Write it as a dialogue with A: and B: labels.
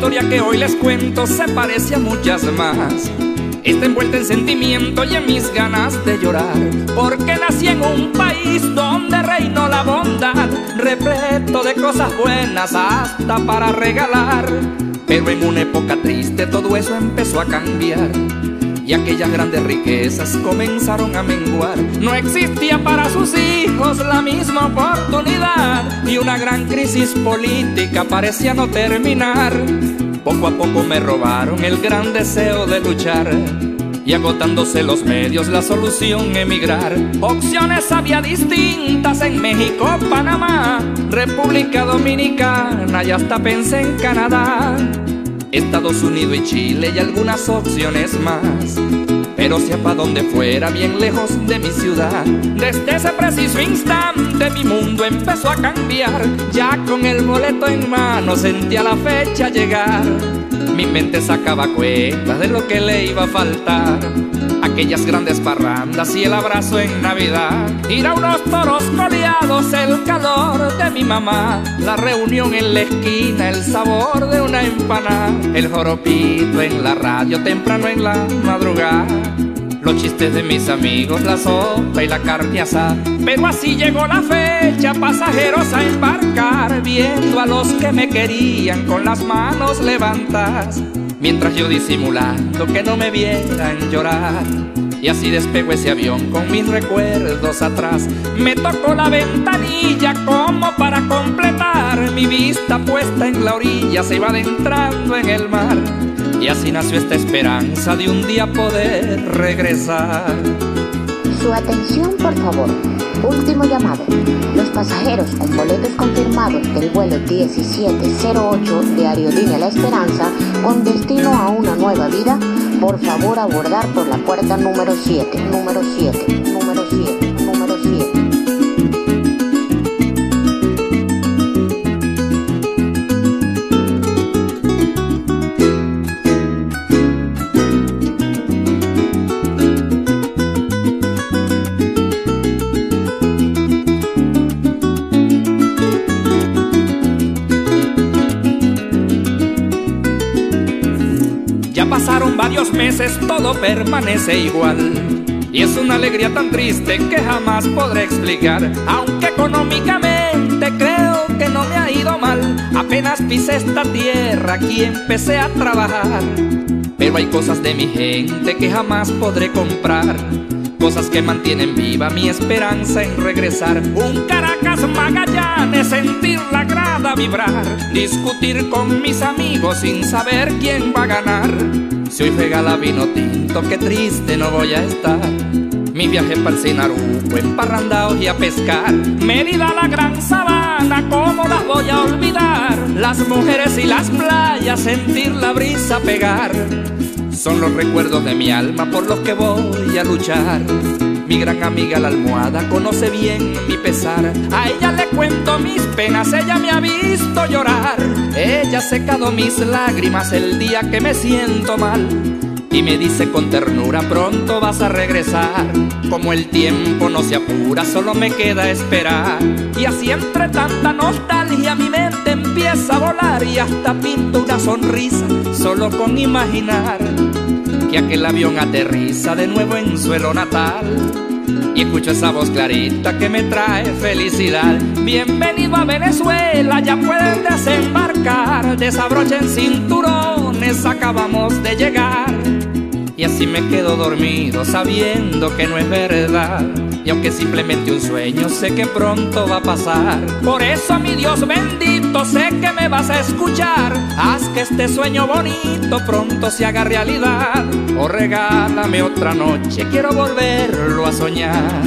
A: Historia que hoy les cuento se parece a muchas más. Está envuelta en sentimiento y en mis ganas de llorar. Porque nací en un país donde reinó la bondad, repleto de cosas buenas hasta para regalar. Pero en una época triste todo eso empezó a cambiar y aquellas grandes riquezas comenzaron a menguar. No existía para sus hijos la misma oportunidad y una gran crisis política parecía no terminar. Poco a poco me robaron el gran deseo de luchar. Y agotándose los medios, la solución emigrar. Opciones había distintas en México, Panamá, República Dominicana y hasta pensé en Canadá. Estados Unidos y Chile y algunas opciones más. Pero sea para donde fuera, bien lejos de mi ciudad. Desde ese preciso instante mi mundo empezó a cambiar. Ya con el boleto en mano sentía la fecha llegar. Mi mente sacaba cuentas de lo que le iba a faltar. Aquellas grandes parrandas y el abrazo en Navidad. Ir a unos toros coleados, el calor de mi mamá. La reunión en la esquina, el sabor de una empanada. El joropito en la radio temprano en la madrugada. Los chistes de mis amigos, la sopa y la carne asada. Pero así llegó la fecha, pasajeros a embarcar, viendo a los que me querían con las manos levantadas. Mientras yo disimulando que no me vieran llorar. Y así despego ese avión con mis recuerdos atrás. Me tocó la ventanilla como para completar mi vista puesta en la orilla, se iba adentrando en el mar. Y así nació esta esperanza de un día poder regresar.
B: Su atención, por favor. Último llamado. Los pasajeros con boletos confirmados del vuelo 1708 de Aerolínea La Esperanza con destino a una nueva vida, por favor abordar por la puerta número 7, número 7, número 7,
A: varios meses, todo permanece igual. Y es una alegría tan triste que jamás podré explicar. Aunque económicamente creo que no me ha ido mal. Apenas pisé esta tierra, aquí empecé a trabajar. Pero hay cosas de mi gente que jamás podré comprar. Cosas que mantienen viva mi esperanza en regresar. Un Caracas Magallanes, sentir la grada vibrar. Discutir con mis amigos sin saber quién va a ganar. Si hoy regala vino tinto, qué triste no voy a estar. Mi viaje para el Sinaruco, en parrandaos y a pescar. Mérida, la gran sabana, ¿cómo las voy a olvidar? Las mujeres y las playas, sentir la brisa pegar. Son los recuerdos de mi alma por los que voy a luchar. Mi gran amiga la almohada conoce bien mi pesar. A ella le cuento mis penas, ella me ha visto llorar. Ella ha secado mis lágrimas el día que me siento mal. Y me dice con ternura, pronto vas a regresar. Como el tiempo no se apura, solo me queda esperar. Y así entre tanta nostalgia mi mente empieza a volar y hasta pinto una sonrisa solo con imaginar que aquel avión aterriza de nuevo en suelo natal. Y escucho esa voz clarita que me trae felicidad. Bienvenido a Venezuela, ya pueden desembarcar. Desabrochen cinturones, acabamos de llegar. Y así me quedo dormido sabiendo que no es verdad. Y aunque simplemente un sueño, sé que pronto va a pasar. Por eso, mi Dios bendito, sé que me vas a escuchar. Haz que este sueño bonito pronto se haga realidad. O regálame otra noche, quiero volverlo a soñar.